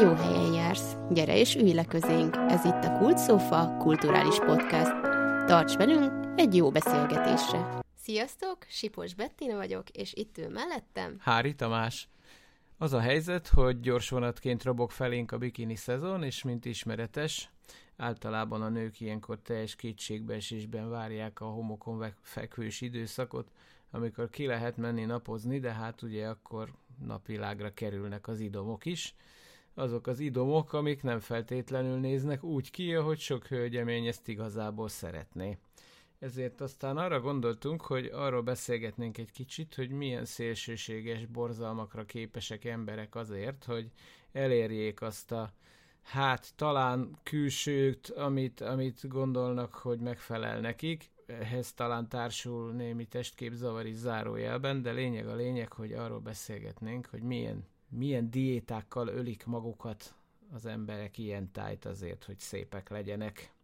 Jó helyen jársz. Gyere és ülj le közénk. Ez itt a Kult Sofa kulturális podcast. Tarts velünk egy jó beszélgetésre. Sziasztok, Sipos Bettina vagyok, és itt ül mellettem. Hári Tamás. Az a helyzet, hogy gyors vonatként robog felénk a bikini szezon, és mint ismeretes, általában a nők ilyenkor teljes kétségbeesésben várják a homokon fekvős időszakot, amikor ki lehet menni napozni, de hát ugye akkor napvilágra kerülnek az idomok is. Azok az idomok, amik nem feltétlenül néznek úgy ki, ahogy sok hölgyemény ezt igazából szeretné. Ezért aztán arra gondoltunk, hogy arról beszélgetnénk egy kicsit, hogy milyen szélsőséges borzalmakra képesek emberek azért, hogy elérjék azt a hát talán külsőt, amit, amit gondolnak, hogy megfelel nekik. Ehhez talán társul némi testképzavar is zárójelben, de lényeg a lényeg, hogy arról beszélgetnénk, hogy milyen, milyen diétákkal ölik magukat az emberek ilyen tájt azért, hogy szépek legyenek.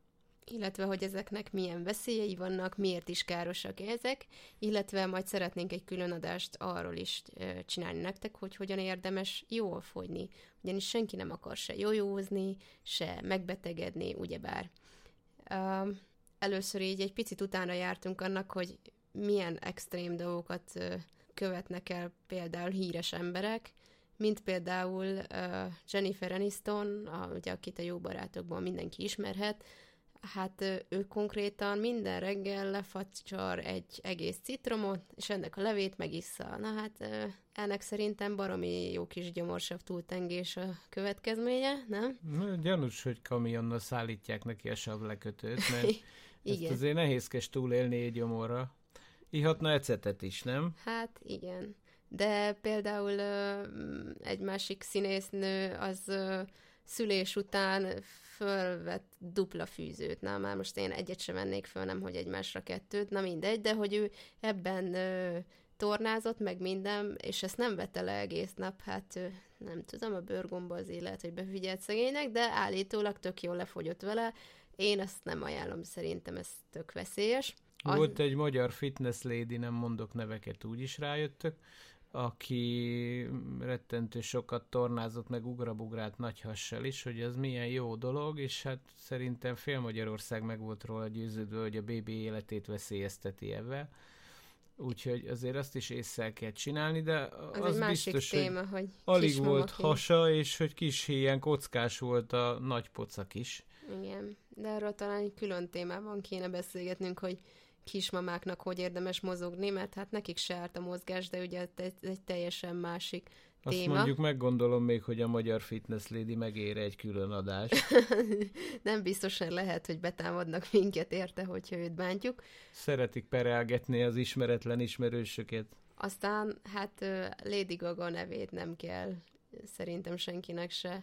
Illetve hogy ezeknek milyen veszélyei vannak, miért is károsak ezek, illetve majd szeretnénk egy külön adást arról is csinálni nektek, hogy hogyan érdemes jól fogyni, ugyanis senki nem akar se jójózni, se megbetegedni, ugyebár. Először így egy picit utána jártunk annak, hogy milyen extrém dolgokat követnek el például híres emberek, mint például Jennifer Aniston, a, ugye, akit a jó barátokból mindenki ismerhet, hát ő konkrétan minden reggel lefacsar egy egész citromot, és ennek a levét megissza. Na hát ennek szerintem baromi jó kis gyomorsav túltengés a következménye, nem? Na, gyanús, hogy kamionnal szállítják neki a savlekötőt, mert igen. ezt azért nehézkes túlélni egy gyomorra. Ihatna ecetet is, nem? Hát igen. De például egy másik színésznő az szülés után fölvett dupla fűzőt. Na, már most én egyet sem vennék föl, nem hogy egymásra kettőt, na mindegy, de hogy ő ebben tornázott, meg minden, és ezt nem vette le egész nap, hát nem tudom, a bőrgomba az élet, hogy befigyelt szegénynek, de állítólag tök jól lefogyott vele. Én ezt nem ajánlom, szerintem ez tök veszélyes. Volt egy magyar fitness lady, nem mondok neveket, úgy is rájöttök, aki rettentő sokat tornázott meg ugrabugrált nagy hassal is, hogy az milyen jó dolog, és hát szerintem fél Magyarország meg volt róla győződve, hogy a BB életét veszélyezteti ebben. Úgyhogy azért azt is észre kell csinálni, de az, az biztos, téma, hogy, hogy alig volt hasa, és hogy kis ilyen kockás volt a nagy pocak is. Igen, de erről talán egy külön témában kéne beszélgetnünk, hogy kismamáknak hogy érdemes mozogni, mert hát nekik se árt a mozgás, de ugye ez egy teljesen másik azt téma. mondjuk meggondolom még, hogy a Magyar Fitness Lady megére egy külön adást. Nem biztosan lehet, hogy betámadnak minket érte, hogyha őt bántjuk. Szeretik perelgetni az ismeretlen ismerősöket. Aztán hát Lady Gaga nevét nem kell szerintem senkinek se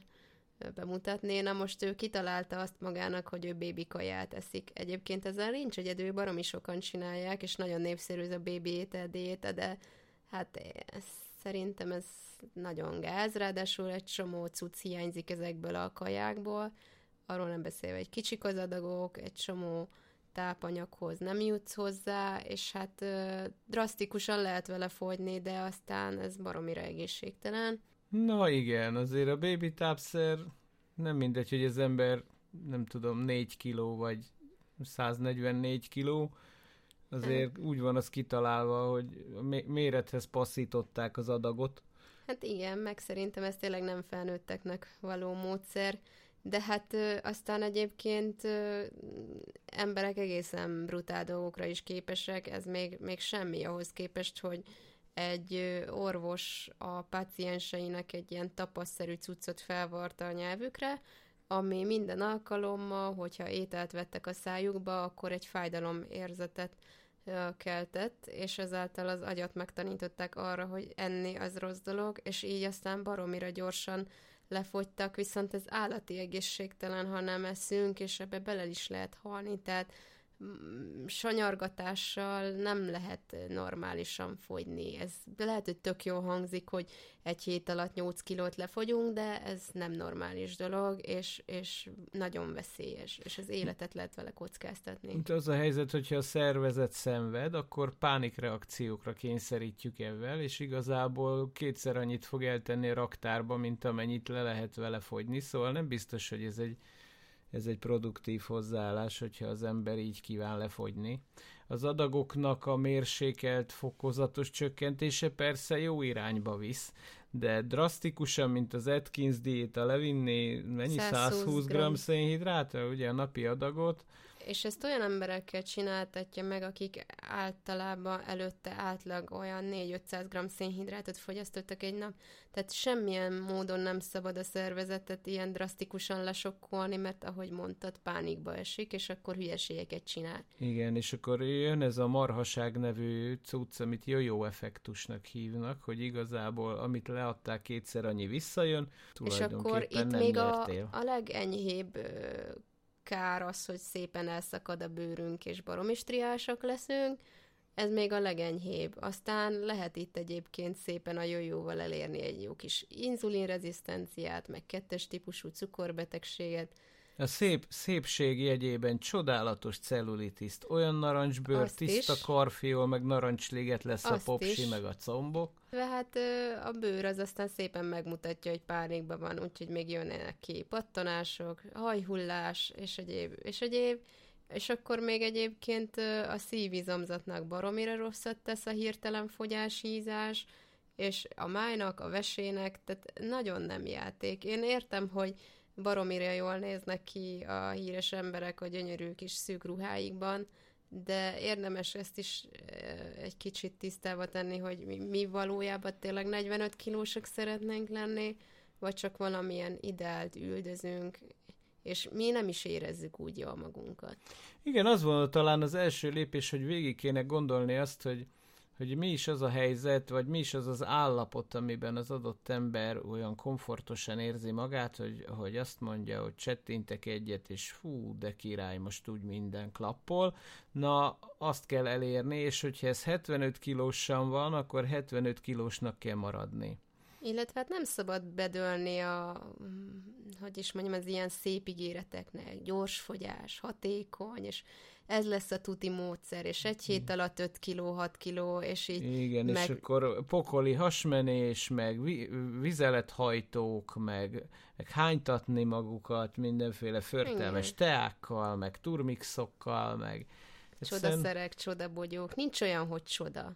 bemutatni. Na most ő kitalálta azt magának, hogy ő bébi kaját eszik. Egyébként ezzel nincs egyedül, baromi sokan csinálják, és nagyon népszerű ez a bébi étel diéta, de hát ez, szerintem ez nagyon gáz, ráadásul egy csomó cucc hiányzik ezekből a kajákból, arról nem beszélve, hogy kicsik az adagok, egy csomó tápanyaghoz nem jutsz hozzá, és hát drasztikusan lehet vele fogyni, de aztán ez baromira egészségtelen. Na igen, azért a baby tápszer nem mindegy, hogy az ember nem tudom, 4 kiló vagy 144 kiló, azért hát. úgy van az kitalálva, hogy a mérethez passzították az adagot. Hát igen, meg szerintem ez tényleg nem felnőtteknek való módszer, de hát ö, aztán egyébként ö, emberek egészen brutál dolgokra is képesek, ez még, még semmi ahhoz képest, hogy egy orvos a pacienseinek egy ilyen tapaszszerű cuccot felvarta a nyelvükre, ami minden alkalommal, hogyha ételt vettek a szájukba, akkor egy fájdalom érzetet keltett, és ezáltal az agyat megtanították arra, hogy enni az rossz dolog, és így aztán baromira gyorsan lefogytak, viszont ez állati egészségtelen, ha nem eszünk, és ebbe bele is lehet halni, tehát sanyargatással nem lehet normálisan fogyni. Ez lehet, hogy tök jó hangzik, hogy egy hét alatt 8 kilót lefogyunk, de ez nem normális dolog, és, és nagyon veszélyes, és az életet lehet vele kockáztatni. Mint az a helyzet, hogyha a szervezet szenved, akkor pánikreakciókra kényszerítjük ezzel, és igazából kétszer annyit fog eltenni a raktárba, mint amennyit le lehet vele fogyni, szóval nem biztos, hogy ez egy ez egy produktív hozzáállás, hogyha az ember így kíván lefogyni. Az adagoknak a mérsékelt fokozatos csökkentése persze jó irányba visz, de drasztikusan, mint az Atkins diéta levinni mennyi? 120 g szénhidrát, ugye a napi adagot, és ezt olyan emberekkel csináltatja meg, akik általában előtte átlag olyan 4-500 g szénhidrátot fogyasztottak egy nap. Tehát semmilyen módon nem szabad a szervezetet ilyen drasztikusan lesokkolni, mert ahogy mondtad, pánikba esik, és akkor hülyeségeket csinál. Igen, és akkor jön ez a marhaság nevű cucc, amit jó effektusnak hívnak, hogy igazából amit leadták kétszer annyi visszajön, És akkor itt még a, a legenyhébb kár az, hogy szépen elszakad a bőrünk, és baromistriásak leszünk, ez még a legenyhébb. Aztán lehet itt egyébként szépen a jójóval elérni egy jó kis inzulinrezisztenciát, meg kettes típusú cukorbetegséget, a szép, szépség jegyében csodálatos cellulitiszt, olyan narancsbőr, Azt tiszta is. karfiol, meg narancsléget lesz Azt a popsi, is. meg a combok. Hát a bőr az aztán szépen megmutatja, hogy pánikban van, úgyhogy még jönnek ki pattanások, hajhullás, és egyéb, és egyéb. És akkor még egyébként a szívizomzatnak baromira rosszat tesz a hirtelen fogyás, hízás, és a májnak, a vesének, tehát nagyon nem játék. Én értem, hogy baromira jól néznek ki a híres emberek a gyönyörű kis szűk ruháikban, de érdemes ezt is egy kicsit tisztába tenni, hogy mi, mi valójában tényleg 45 kilósak szeretnénk lenni, vagy csak valamilyen ideált üldözünk, és mi nem is érezzük úgy jól magunkat. Igen, az volt talán az első lépés, hogy végig kéne gondolni azt, hogy hogy mi is az a helyzet, vagy mi is az az állapot, amiben az adott ember olyan komfortosan érzi magát, hogy, hogy azt mondja, hogy csettintek egyet, és fú, de király, most úgy minden klappol. Na, azt kell elérni, és hogyha ez 75 kilósan van, akkor 75 kilósnak kell maradni. Illetve hát nem szabad bedölni a, hogy is mondjam, az ilyen szép ígéreteknek, gyors fogyás, hatékony, és ez lesz a tuti módszer, és egy hét alatt 5 kiló, 6 kiló, és így... Igen, meg... és akkor pokoli hasmenés, meg vi- vizelethajtók, meg, meg hánytatni magukat mindenféle förtelmes teákkal, meg turmixokkal, meg... Csodaszerek, csodabogyók, nincs olyan, hogy csoda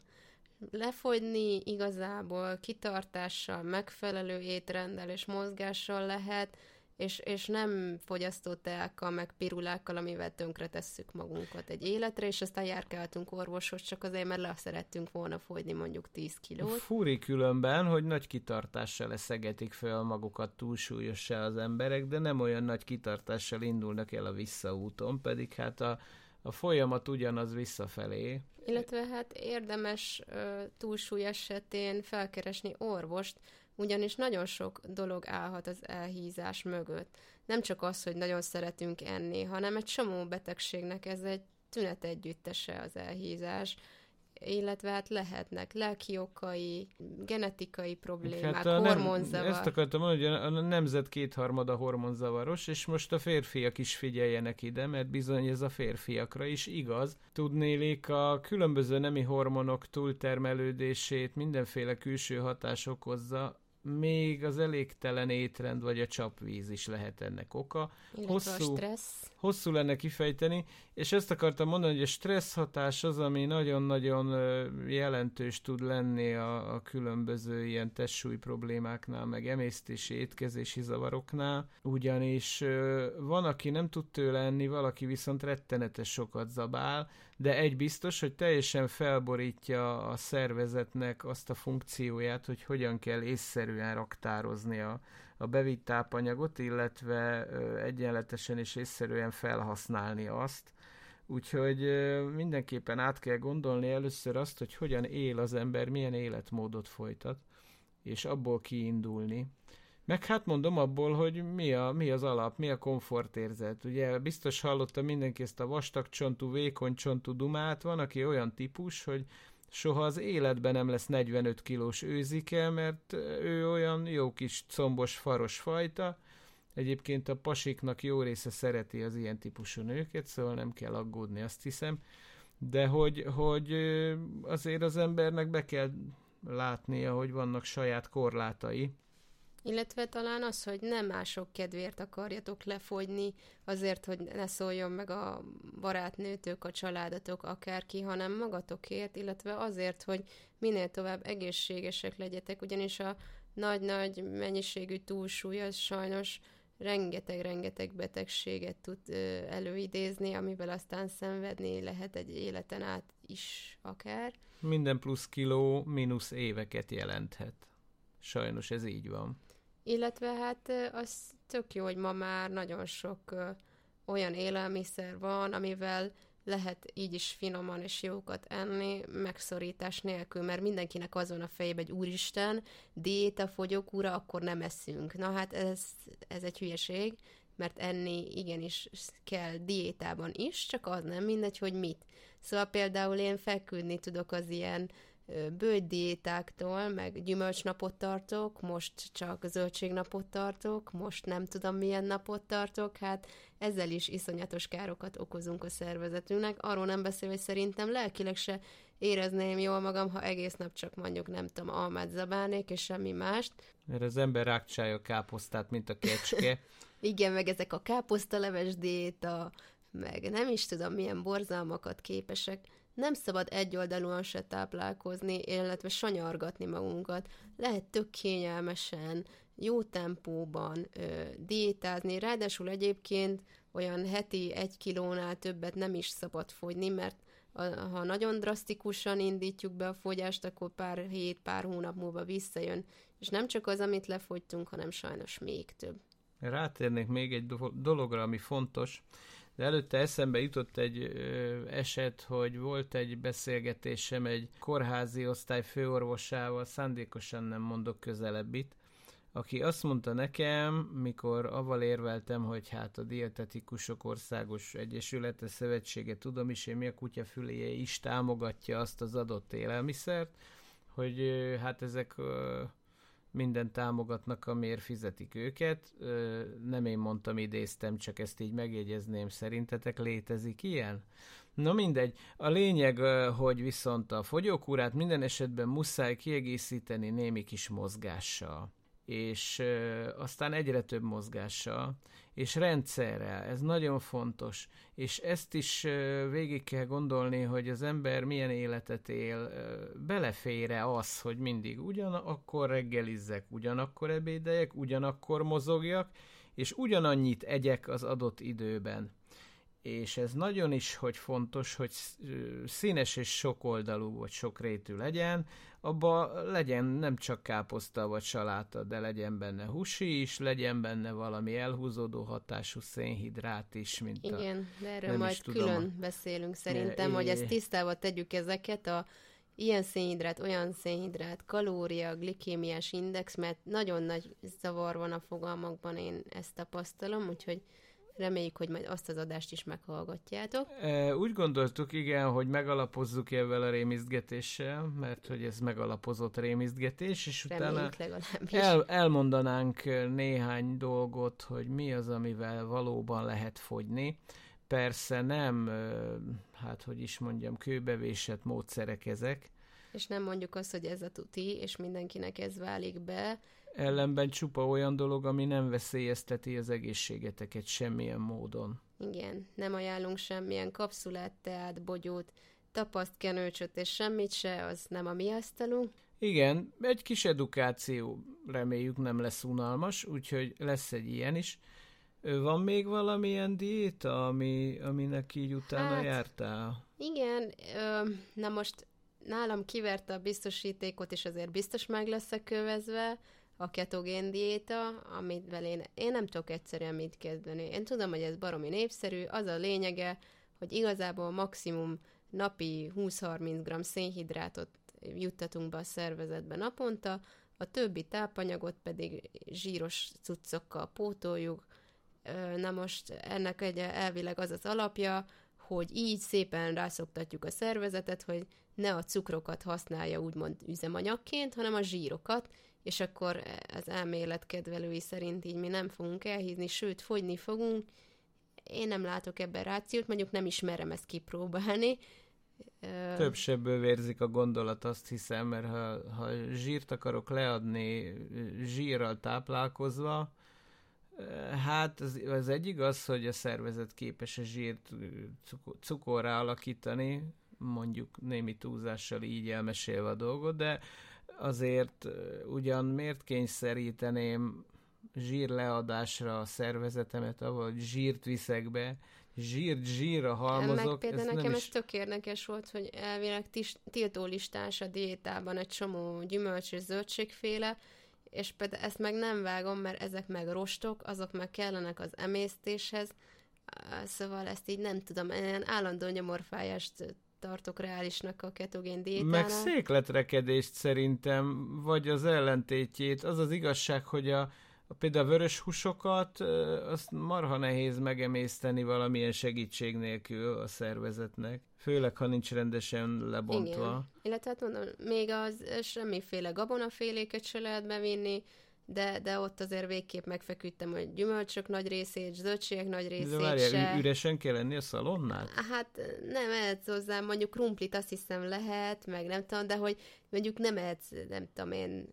lefogyni igazából kitartással, megfelelő étrenddel és mozgással lehet, és, és nem fogyasztó teákkal, meg pirulákkal, amivel tönkre tesszük magunkat egy életre, és aztán járkáltunk orvoshoz, csak azért, mert le szerettünk volna fogyni mondjuk 10 kilót. Fúri különben, hogy nagy kitartással leszegetik fel magukat túlsúlyossá az emberek, de nem olyan nagy kitartással indulnak el a visszaúton, pedig hát a, a folyamat ugyanaz visszafelé. Illetve hát érdemes túlsúly esetén felkeresni orvost, ugyanis nagyon sok dolog állhat az elhízás mögött. Nem csak az, hogy nagyon szeretünk enni, hanem egy csomó betegségnek ez egy tünet együttese az elhízás, illetve hát lehetnek lelki okai, genetikai problémák, hát hormonzavar. Nem, ezt akartam mondani, hogy a nemzet kétharmada hormonzavaros, és most a férfiak is figyeljenek ide, mert bizony ez a férfiakra is igaz. Tudnélik a különböző nemi hormonok túltermelődését mindenféle külső hatás okozza, még az elégtelen étrend vagy a csapvíz is lehet ennek oka. hosszú, a stressz. Hosszú lenne kifejteni, és ezt akartam mondani, hogy a stressz hatás az, ami nagyon-nagyon jelentős tud lenni a, a különböző ilyen testsúly problémáknál, meg emésztési, étkezési zavaroknál, ugyanis van, aki nem tud tőle enni, valaki viszont rettenetes sokat zabál, de egy biztos, hogy teljesen felborítja a szervezetnek azt a funkcióját, hogy hogyan kell észszerűen raktározni a, a bevitt tápanyagot, illetve egyenletesen és észszerűen felhasználni azt. Úgyhogy mindenképpen át kell gondolni először azt, hogy hogyan él az ember, milyen életmódot folytat, és abból kiindulni. Meg hát mondom abból, hogy mi, a, mi az alap, mi a komfortérzet. Ugye biztos hallotta mindenki ezt a vastag csontú, vékony csontú dumát. Van, aki olyan típus, hogy soha az életben nem lesz 45 kilós őzike, mert ő olyan jó kis combos, faros fajta. Egyébként a pasiknak jó része szereti az ilyen típusú nőket, szóval nem kell aggódni, azt hiszem. De hogy, hogy azért az embernek be kell látnia, hogy vannak saját korlátai, illetve talán az, hogy nem mások kedvéért akarjatok lefogyni, azért, hogy ne szóljon meg a barátnőtök, a családatok, akárki, hanem magatokért, illetve azért, hogy minél tovább egészségesek legyetek, ugyanis a nagy-nagy mennyiségű túlsúly az sajnos rengeteg-rengeteg betegséget tud előidézni, amivel aztán szenvedni lehet egy életen át is akár. Minden plusz kiló mínusz éveket jelenthet. Sajnos ez így van. Illetve hát az tök jó, hogy ma már nagyon sok olyan élelmiszer van, amivel lehet így is finoman és jókat enni, megszorítás nélkül, mert mindenkinek azon a fejében, egy úristen, diéta, fogyókúra, akkor nem eszünk. Na hát ez, ez egy hülyeség, mert enni igenis kell diétában is, csak az nem mindegy, hogy mit. Szóval például én feküdni tudok az ilyen bődiétáktól, meg gyümölcsnapot tartok, most csak zöldségnapot tartok, most nem tudom milyen napot tartok, hát ezzel is iszonyatos károkat okozunk a szervezetünknek. Arról nem beszél, hogy szerintem lelkileg se érezném jól magam, ha egész nap csak mondjuk nem tudom, almát zabálnék, és semmi mást. Mert az ember rákcsálja a káposztát, mint a kecske. Igen, meg ezek a káposztaleves diéta, meg nem is tudom, milyen borzalmakat képesek nem szabad egyoldalúan se táplálkozni, illetve sanyargatni magunkat. Lehet tök kényelmesen, jó tempóban ö, diétázni, ráadásul egyébként olyan heti egy kilónál többet nem is szabad fogyni, mert ha nagyon drasztikusan indítjuk be a fogyást, akkor pár hét, pár hónap múlva visszajön, és nem csak az, amit lefogytunk, hanem sajnos még több. Rátérnék még egy dologra, ami fontos, de előtte eszembe jutott egy ö, eset, hogy volt egy beszélgetésem egy kórházi osztály főorvosával, szándékosan nem mondok közelebbit, aki azt mondta nekem, mikor avval érveltem, hogy hát a Dietetikusok Országos Egyesülete Szövetsége tudom is, én mi a kutyafüléje is támogatja azt az adott élelmiszert, hogy hát ezek mindent támogatnak, amiért fizetik őket. Nem én mondtam, idéztem, csak ezt így megjegyezném. Szerintetek létezik ilyen? Na mindegy. A lényeg, hogy viszont a fogyókúrát minden esetben muszáj kiegészíteni némi kis mozgással és aztán egyre több mozgással, és rendszerrel, ez nagyon fontos, és ezt is végig kell gondolni, hogy az ember milyen életet él, belefére az, hogy mindig ugyanakkor reggelizzek, ugyanakkor ebédeljek, ugyanakkor mozogjak, és ugyanannyit egyek az adott időben és ez nagyon is, hogy fontos, hogy színes és sokoldalú vagy sokrétű legyen, abba legyen nem csak káposzta vagy saláta, de legyen benne húsi is, legyen benne valami elhúzódó hatású szénhidrát is, mint Igen, a, de erről majd külön tudom, beszélünk szerintem, ne, hogy ezt tisztába tegyük ezeket a ilyen szénhidrát, olyan szénhidrát, kalória, glikémiás index, mert nagyon nagy zavar van a fogalmakban, én ezt tapasztalom, úgyhogy Reméljük, hogy majd azt az adást is meghallgatjátok. E, úgy gondoltuk, igen, hogy megalapozzuk ezzel a rémisztgetéssel, mert hogy ez megalapozott rémisztgetés, és utána el, elmondanánk néhány dolgot, hogy mi az, amivel valóban lehet fogyni. Persze nem, hát hogy is mondjam, kőbevésett módszerek ezek. És nem mondjuk azt, hogy ez a tuti, és mindenkinek ez válik be, ellenben csupa olyan dolog, ami nem veszélyezteti az egészségeteket semmilyen módon. Igen, nem ajánlunk semmilyen kapszulát, teát, bogyót, tapasztkenőcsöt és semmit se, az nem a mi asztalunk. Igen, egy kis edukáció reméljük nem lesz unalmas, úgyhogy lesz egy ilyen is. Van még valamilyen diéta, ami, aminek így utána hát, jártál? Igen, ö, na most nálam kiverte a biztosítékot, és azért biztos meg leszek kövezve, a ketogén diéta, amit én, én nem tudok egyszerűen mit kezdeni. Én tudom, hogy ez baromi népszerű, az a lényege, hogy igazából maximum napi 20-30 g szénhidrátot juttatunk be a szervezetbe naponta, a többi tápanyagot pedig zsíros cuccokkal pótoljuk. Na most ennek egy elvileg az az alapja, hogy így szépen rászoktatjuk a szervezetet, hogy ne a cukrokat használja úgymond üzemanyagként, hanem a zsírokat, és akkor az elmélet kedvelői szerint így mi nem fogunk elhízni, sőt, fogyni fogunk. Én nem látok ebben rációt, mondjuk nem ismerem ezt kipróbálni. Több sebből vérzik a gondolat, azt hiszem, mert ha, ha zsírt akarok leadni zsírral táplálkozva, Hát az, az egyik az, hogy a szervezet képes a zsírt cukorra alakítani, mondjuk némi túlzással így elmesélve a dolgot, de azért ugyan miért kényszeríteném zsírleadásra a szervezetemet, ahol zsírt viszek be, zsírt zsírra halmozok. Meg például nekem is... ez tök érdekes volt, hogy elvileg tiltólistás a diétában egy csomó gyümölcs és zöldségféle, és például ezt meg nem vágom, mert ezek meg rostok, azok meg kellenek az emésztéshez, szóval ezt így nem tudom, ilyen állandó nyomorfájást tartok reálisnak a ketogén diétánál. Meg székletrekedést szerintem, vagy az ellentétjét. Az az igazság, hogy a például a vörös húsokat, azt marha nehéz megemészteni valamilyen segítség nélkül a szervezetnek. Főleg, ha nincs rendesen lebontva. Igen. Illetve hát mondom, még az semmiféle gabonaféléket se lehet bevinni, de, de ott azért végképp megfeküdtem, hogy gyümölcsök nagy részét, zöldségek nagy részét de várjál, se. üresen kell lenni a szalonnát? Hát nem ehetsz hozzá, mondjuk krumplit azt hiszem lehet, meg nem tudom, de hogy mondjuk nem ehetsz, nem tudom én,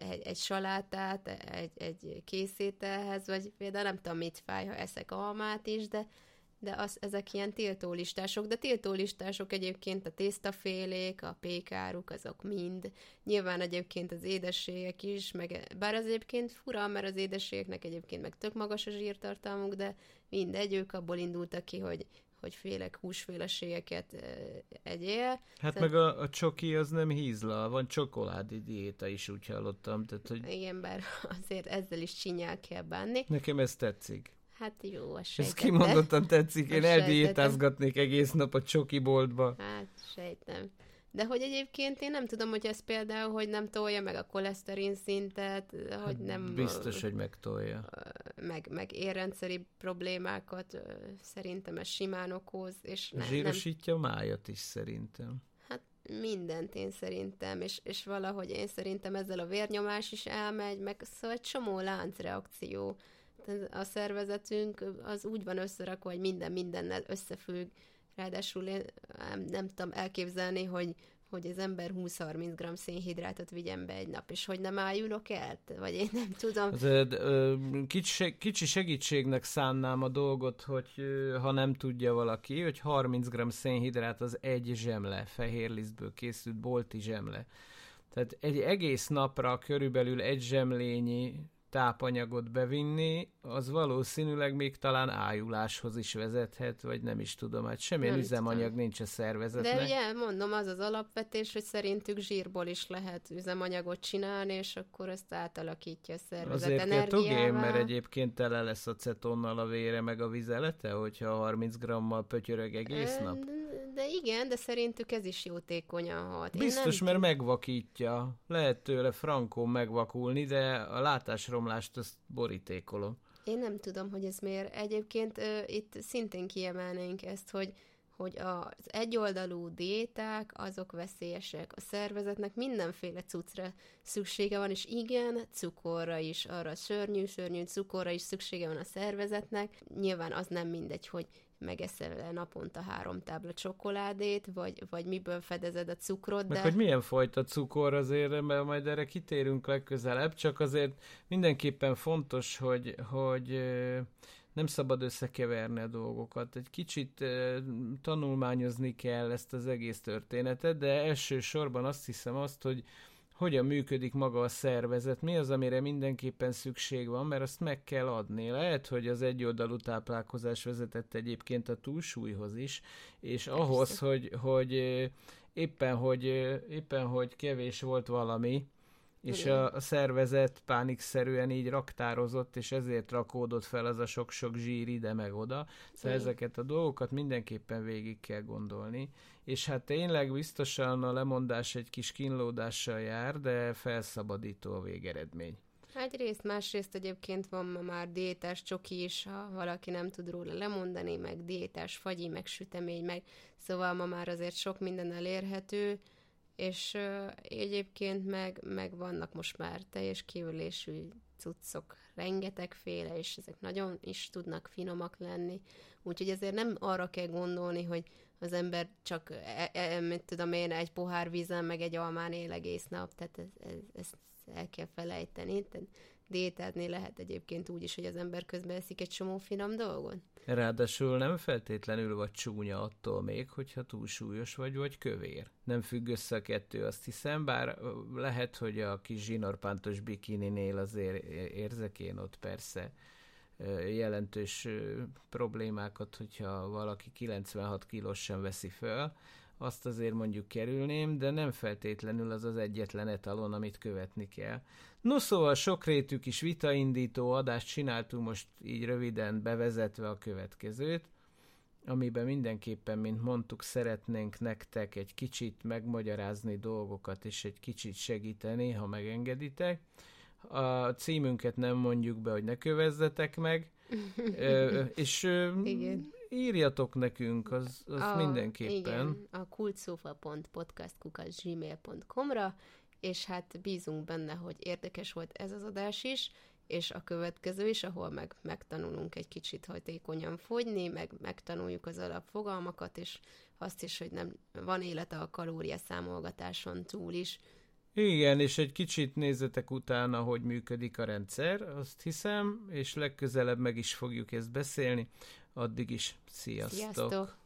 egy, egy salátát, egy, egy készételhez, vagy például nem tudom mit fáj, ha eszek almát is, de de az, ezek ilyen tiltólistások, de tiltólistások egyébként a tésztafélék, a pékáruk, azok mind. Nyilván egyébként az édességek is, meg, bár az egyébként fura, mert az édességeknek egyébként meg tök magas a zsírtartalmuk, de mindegy, ők abból indultak ki, hogy, hogy félek húsféleségeket egyél. Hát Szerint... meg a, a csoki az nem hízla, van csokoládé diéta is, úgy hallottam. Tehát, hogy... Igen, bár azért ezzel is csinyál kell bánni. Nekem ez tetszik. Hát jó, a Ez kimondottan tetszik, én eldiétázgatnék egész nap a csoki boltba. Hát sejtem. De hogy egyébként én nem tudom, hogy ez például, hogy nem tolja meg a koleszterin szintet, hát hogy nem... Biztos, hogy megtolja. Meg, meg érrendszeri problémákat szerintem ez simán okoz, és ne, Zsírosítja nem... a májat is szerintem. Hát mindent én szerintem, és, és valahogy én szerintem ezzel a vérnyomás is elmegy, meg szóval egy csomó láncreakció a szervezetünk az úgy van összerakva, hogy minden mindennel összefügg. Ráadásul én nem, tudom elképzelni, hogy, hogy az ember 20-30 g szénhidrátot vigyen be egy nap, és hogy nem ájulok el, vagy én nem tudom. De, de, kicsi, kicsi segítségnek szánnám a dolgot, hogy ha nem tudja valaki, hogy 30 g szénhidrát az egy zsemle, fehér lisztből készült bolti zsemle. Tehát egy egész napra körülbelül egy zsemlényi tápanyagot bevinni, az valószínűleg még talán ájuláshoz is vezethet, vagy nem is tudom, hát semmilyen nem üzemanyag tudom. nincs a szervezetnek. De ugye, mondom, az az alapvetés, hogy szerintük zsírból is lehet üzemanyagot csinálni, és akkor ezt átalakítja a szervezet Azért energiával. mert egyébként tele lesz a cetonnal a vére, meg a vizelete, hogyha 30 grammal pötyörög egész nap. De igen, de szerintük ez is jótékonyan hat. Biztos, nem... mert megvakítja. Lehet tőle frankó megvakulni, de a látásromlást azt borítékolom. Én nem tudom, hogy ez miért. Egyébként uh, itt szintén kiemelnénk ezt, hogy hogy az egyoldalú diéták, azok veszélyesek. A szervezetnek mindenféle cuccra szüksége van, és igen, cukorra is, arra szörnyű, szörnyű cukorra is szüksége van a szervezetnek. Nyilván az nem mindegy, hogy megeszel naponta három tábla csokoládét, vagy, vagy miből fedezed a cukrot. Meg de... hogy milyen fajta cukor azért, mert majd erre kitérünk legközelebb, csak azért mindenképpen fontos, hogy, hogy nem szabad összekeverni a dolgokat. Egy kicsit tanulmányozni kell ezt az egész történetet, de elsősorban azt hiszem azt, hogy hogyan működik maga a szervezet, mi az, amire mindenképpen szükség van, mert azt meg kell adni. Lehet, hogy az egyoldalú táplálkozás vezetett egyébként a túlsúlyhoz is, és Persze. ahhoz, hogy, hogy éppen, hogy éppen, hogy kevés volt valami, És a, a szervezet pánikszerűen így raktározott, és ezért rakódott fel az a sok-sok zsír ide meg oda. Szóval Igen. ezeket a dolgokat mindenképpen végig kell gondolni. És hát tényleg biztosan a lemondás egy kis kínlódással jár, de felszabadító a végeredmény. Egyrészt, másrészt egyébként van ma már diétás csoki is, ha valaki nem tud róla lemondani, meg diétás fagyi, meg sütemény, meg szóval ma már azért sok minden elérhető, és egyébként meg, meg vannak most már teljes kívülésű cuccok, rengetegféle, és ezek nagyon is tudnak finomak lenni. Úgyhogy ezért nem arra kell gondolni, hogy az ember csak, e, e, mit tudom én, egy pohár vízen, meg egy almán él egész nap, tehát ez, ez, ezt el kell felejteni. Tehát diétázni lehet egyébként úgy is, hogy az ember közben eszik egy csomó finom dolgot. Ráadásul nem feltétlenül vagy csúnya attól még, hogyha túlsúlyos vagy, vagy kövér. Nem függ össze a kettő, azt hiszem, bár lehet, hogy a kis zsinórpántos bikininél azért érzek én ott persze jelentős problémákat, hogyha valaki 96 kilós sem veszi föl, azt azért mondjuk kerülném, de nem feltétlenül az az egyetlen etalon, amit követni kell. No szóval sokrétű kis vitaindító adást csináltunk most így röviden bevezetve a következőt, amiben mindenképpen, mint mondtuk, szeretnénk nektek egy kicsit megmagyarázni dolgokat, és egy kicsit segíteni, ha megengeditek. A címünket nem mondjuk be, hogy ne kövezzetek meg, ö, és ö, Igen írjatok nekünk, az, az a, mindenképpen. Igen, a kultsofa.podcastkukaszgmail.com-ra, és hát bízunk benne, hogy érdekes volt ez az adás is, és a következő is, ahol meg megtanulunk egy kicsit hatékonyan fogyni, meg megtanuljuk az alapfogalmakat, és azt is, hogy nem van élete a kalória számolgatáson túl is. Igen, és egy kicsit nézzetek utána, hogy működik a rendszer, azt hiszem, és legközelebb meg is fogjuk ezt beszélni. Addig is sziasztok! sziasztok.